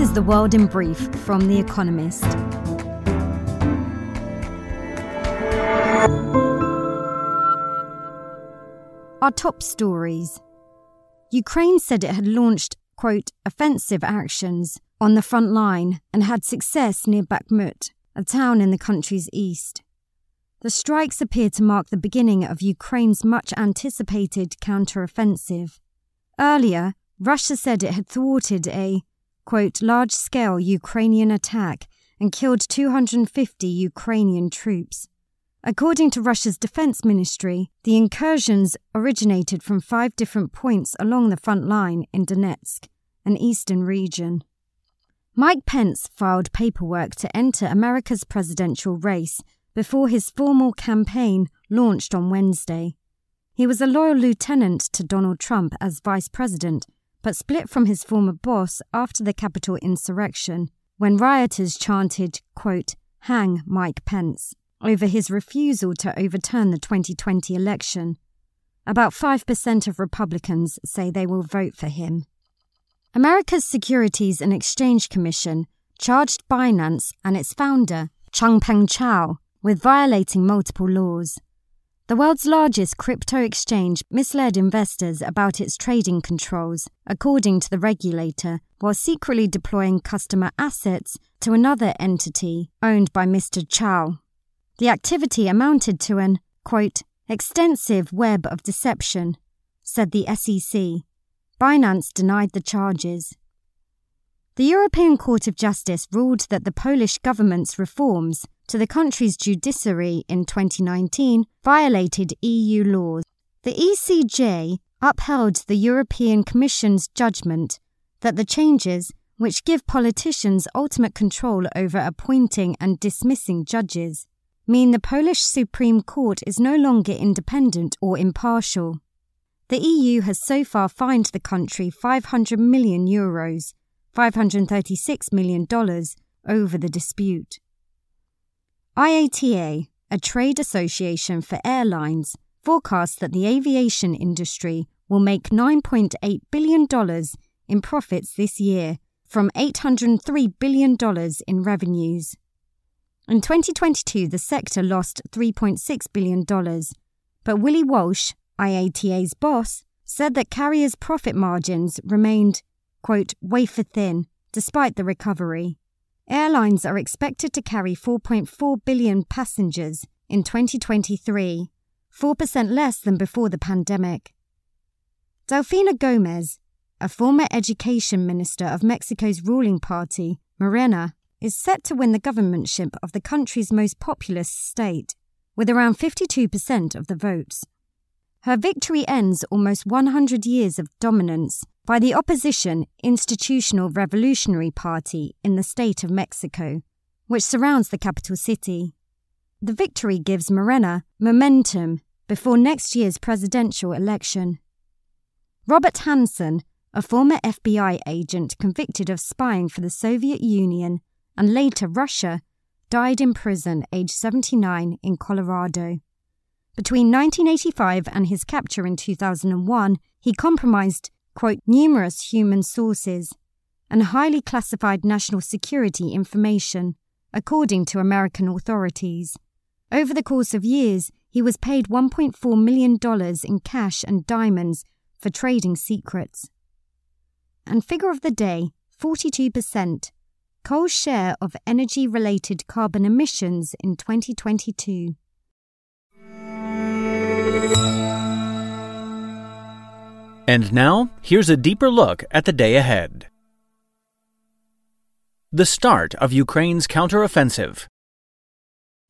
This is The World in Brief from The Economist. Our top stories. Ukraine said it had launched, quote, offensive actions on the front line and had success near Bakhmut, a town in the country's east. The strikes appear to mark the beginning of Ukraine's much anticipated counteroffensive. Earlier, Russia said it had thwarted a, quote, large scale Ukrainian attack and killed 250 Ukrainian troops. According to Russia's defense ministry, the incursions originated from five different points along the front line in Donetsk, an eastern region. Mike Pence filed paperwork to enter America's presidential race before his formal campaign launched on Wednesday. He was a loyal lieutenant to Donald Trump as vice president, but split from his former boss after the Capitol insurrection, when rioters chanted, quote, Hang Mike Pence over his refusal to overturn the 2020 election. About 5% of Republicans say they will vote for him. America's Securities and Exchange Commission charged Binance and its founder, Changpeng Zhao, with violating multiple laws. The world's largest crypto exchange misled investors about its trading controls, according to the regulator, while secretly deploying customer assets to another entity owned by Mr. Zhao. The activity amounted to an, quote, extensive web of deception, said the SEC. Binance denied the charges. The European Court of Justice ruled that the Polish government's reforms to the country's judiciary in 2019 violated EU laws. The ECJ upheld the European Commission's judgment that the changes, which give politicians ultimate control over appointing and dismissing judges, mean the Polish Supreme Court is no longer independent or impartial. The EU has so far fined the country 500 million euros, $536 million, over the dispute. IATA, a trade association for airlines, forecasts that the aviation industry will make $9.8 billion in profits this year from $803 billion in revenues. In 2022, the sector lost $3.6 billion, but Willie Walsh, IATA's boss, said that carriers' profit margins remained, quote, wafer thin despite the recovery. Airlines are expected to carry 4.4 billion passengers in 2023, 4% less than before the pandemic. Delfina Gomez, a former education minister of Mexico's ruling party, Morena, is set to win the governmentship of the country's most populous state, with around 52% of the votes. Her victory ends almost 100 years of dominance by the opposition Institutional Revolutionary Party in the state of Mexico, which surrounds the capital city. The victory gives Morena momentum before next year's presidential election. Robert Hanssen, a former FBI agent convicted of spying for the Soviet Union and later Russia, died in prison aged 79 in Colorado. Between 1985 and his capture in 2001, he compromised, quote, numerous human sources and highly classified national security information, according to American authorities. Over the course of years, he was paid $1.4 million in cash and diamonds for trading secrets. And figure of the day 42%, coal's share of energy related carbon emissions in 2022. And now, here's a deeper look at the day ahead. The start of Ukraine's counteroffensive.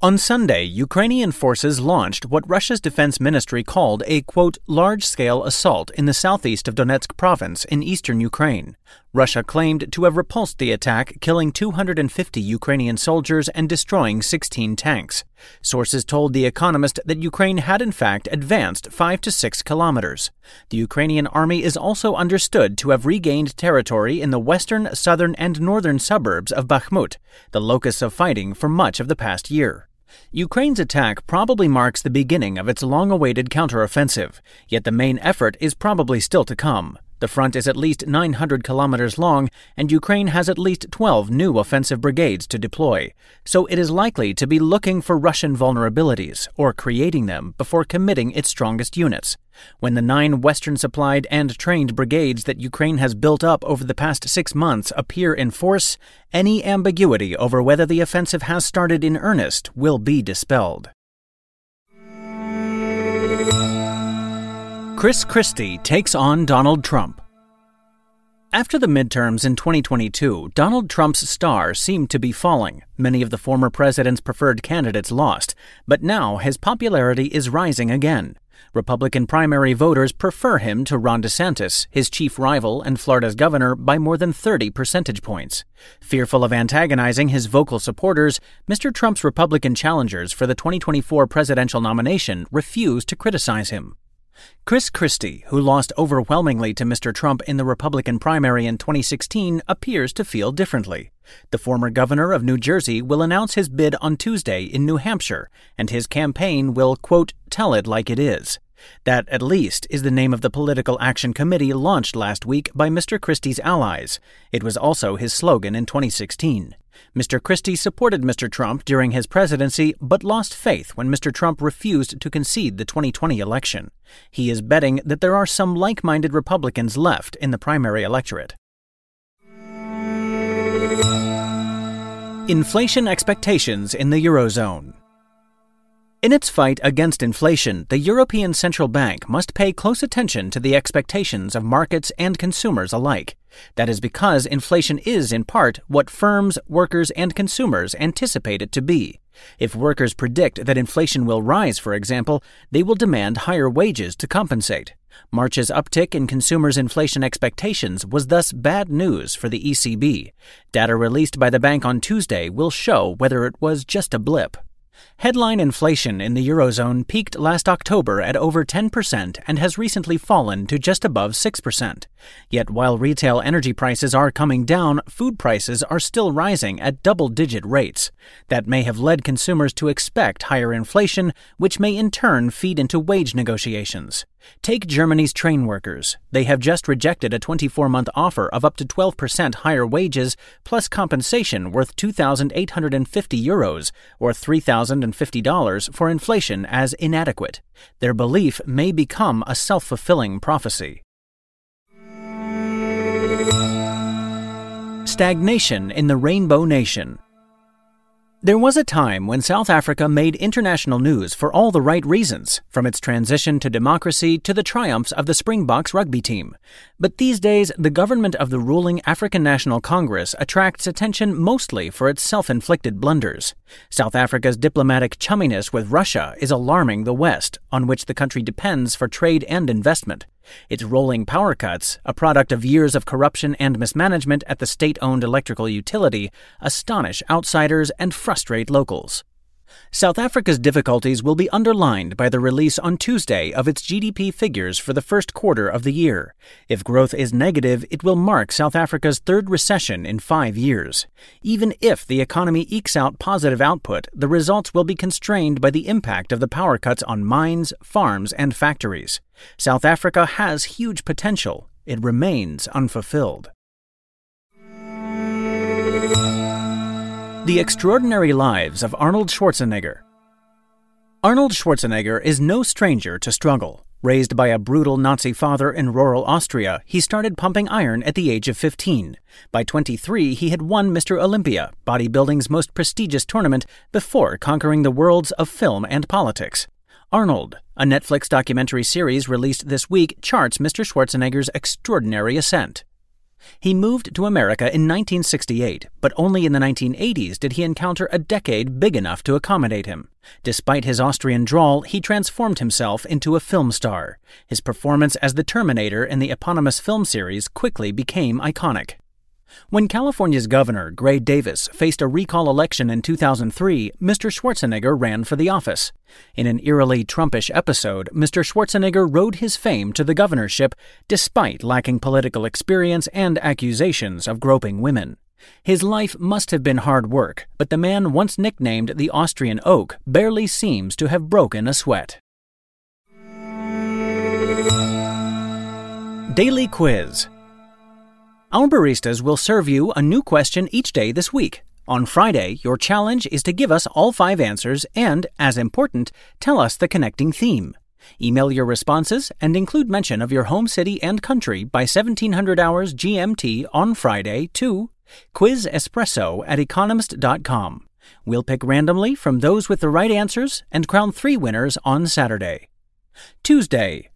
On Sunday, Ukrainian forces launched what Russia's defense ministry called a, quote, large scale assault in the southeast of Donetsk province in eastern Ukraine. Russia claimed to have repulsed the attack, killing 250 Ukrainian soldiers and destroying 16 tanks. Sources told The Economist that Ukraine had in fact advanced 5 to 6 kilometers. The Ukrainian army is also understood to have regained territory in the western, southern, and northern suburbs of Bakhmut, the locus of fighting for much of the past year. Ukraine's attack probably marks the beginning of its long awaited counteroffensive, yet the main effort is probably still to come. The front is at least 900 kilometers long, and Ukraine has at least 12 new offensive brigades to deploy, so it is likely to be looking for Russian vulnerabilities or creating them before committing its strongest units. When the nine Western supplied and trained brigades that Ukraine has built up over the past six months appear in force, any ambiguity over whether the offensive has started in earnest will be dispelled. Chris Christie takes on Donald Trump. After the midterms in 2022, Donald Trump's star seemed to be falling. Many of the former president's preferred candidates lost, but now his popularity is rising again. Republican primary voters prefer him to Ron DeSantis, his chief rival and Florida's governor, by more than 30 percentage points. Fearful of antagonizing his vocal supporters, Mr. Trump's Republican challengers for the 2024 presidential nomination refuse to criticize him. Chris Christie, who lost overwhelmingly to Mr. Trump in the Republican primary in 2016, appears to feel differently. The former governor of New Jersey will announce his bid on Tuesday in New Hampshire, and his campaign will, quote, tell it like it is. That, at least, is the name of the Political Action Committee launched last week by Mr. Christie's allies. It was also his slogan in 2016. Mr. Christie supported Mr. Trump during his presidency, but lost faith when Mr. Trump refused to concede the 2020 election. He is betting that there are some like minded Republicans left in the primary electorate. Inflation expectations in the Eurozone. In its fight against inflation, the European Central Bank must pay close attention to the expectations of markets and consumers alike. That is because inflation is, in part, what firms, workers, and consumers anticipate it to be. If workers predict that inflation will rise, for example, they will demand higher wages to compensate. March's uptick in consumers' inflation expectations was thus bad news for the ECB. Data released by the bank on Tuesday will show whether it was just a blip. Headline inflation in the Eurozone peaked last October at over 10% and has recently fallen to just above 6%. Yet while retail energy prices are coming down, food prices are still rising at double digit rates. That may have led consumers to expect higher inflation, which may in turn feed into wage negotiations. Take Germany's train workers. They have just rejected a 24 month offer of up to 12% higher wages plus compensation worth 2,850 euros or $3,050 for inflation as inadequate. Their belief may become a self fulfilling prophecy. Stagnation in the Rainbow Nation. There was a time when South Africa made international news for all the right reasons, from its transition to democracy to the triumphs of the Springboks rugby team. But these days, the government of the ruling African National Congress attracts attention mostly for its self inflicted blunders. South Africa's diplomatic chumminess with Russia is alarming the West, on which the country depends for trade and investment. Its rolling power cuts, a product of years of corruption and mismanagement at the state owned electrical utility, astonish outsiders and frustrate locals. South Africa's difficulties will be underlined by the release on Tuesday of its GDP figures for the first quarter of the year. If growth is negative, it will mark South Africa's third recession in five years. Even if the economy ekes out positive output, the results will be constrained by the impact of the power cuts on mines, farms, and factories. South Africa has huge potential. It remains unfulfilled. The Extraordinary Lives of Arnold Schwarzenegger. Arnold Schwarzenegger is no stranger to struggle. Raised by a brutal Nazi father in rural Austria, he started pumping iron at the age of 15. By 23, he had won Mr. Olympia, bodybuilding's most prestigious tournament, before conquering the worlds of film and politics. Arnold, a Netflix documentary series released this week, charts Mr. Schwarzenegger's extraordinary ascent. He moved to America in 1968, but only in the 1980s did he encounter a decade big enough to accommodate him. Despite his Austrian drawl, he transformed himself into a film star. His performance as the Terminator in the eponymous film series quickly became iconic. When California's governor, Gray Davis, faced a recall election in 2003, Mr. Schwarzenegger ran for the office. In an eerily Trumpish episode, Mr. Schwarzenegger rode his fame to the governorship despite lacking political experience and accusations of groping women. His life must have been hard work, but the man once nicknamed the Austrian Oak barely seems to have broken a sweat. Daily Quiz. Our baristas will serve you a new question each day this week. On Friday, your challenge is to give us all five answers and, as important, tell us the connecting theme. Email your responses and include mention of your home city and country by 1700 hours GMT on Friday to quizespresso at economist.com. We'll pick randomly from those with the right answers and crown three winners on Saturday. Tuesday.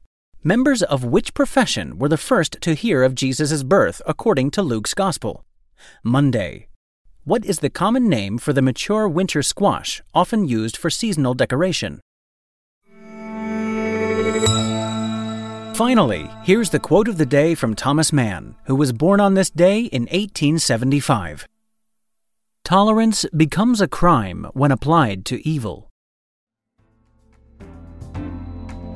Members of which profession were the first to hear of Jesus' birth according to Luke's Gospel? Monday. What is the common name for the mature winter squash, often used for seasonal decoration? Finally, here's the quote of the day from Thomas Mann, who was born on this day in 1875. Tolerance becomes a crime when applied to evil.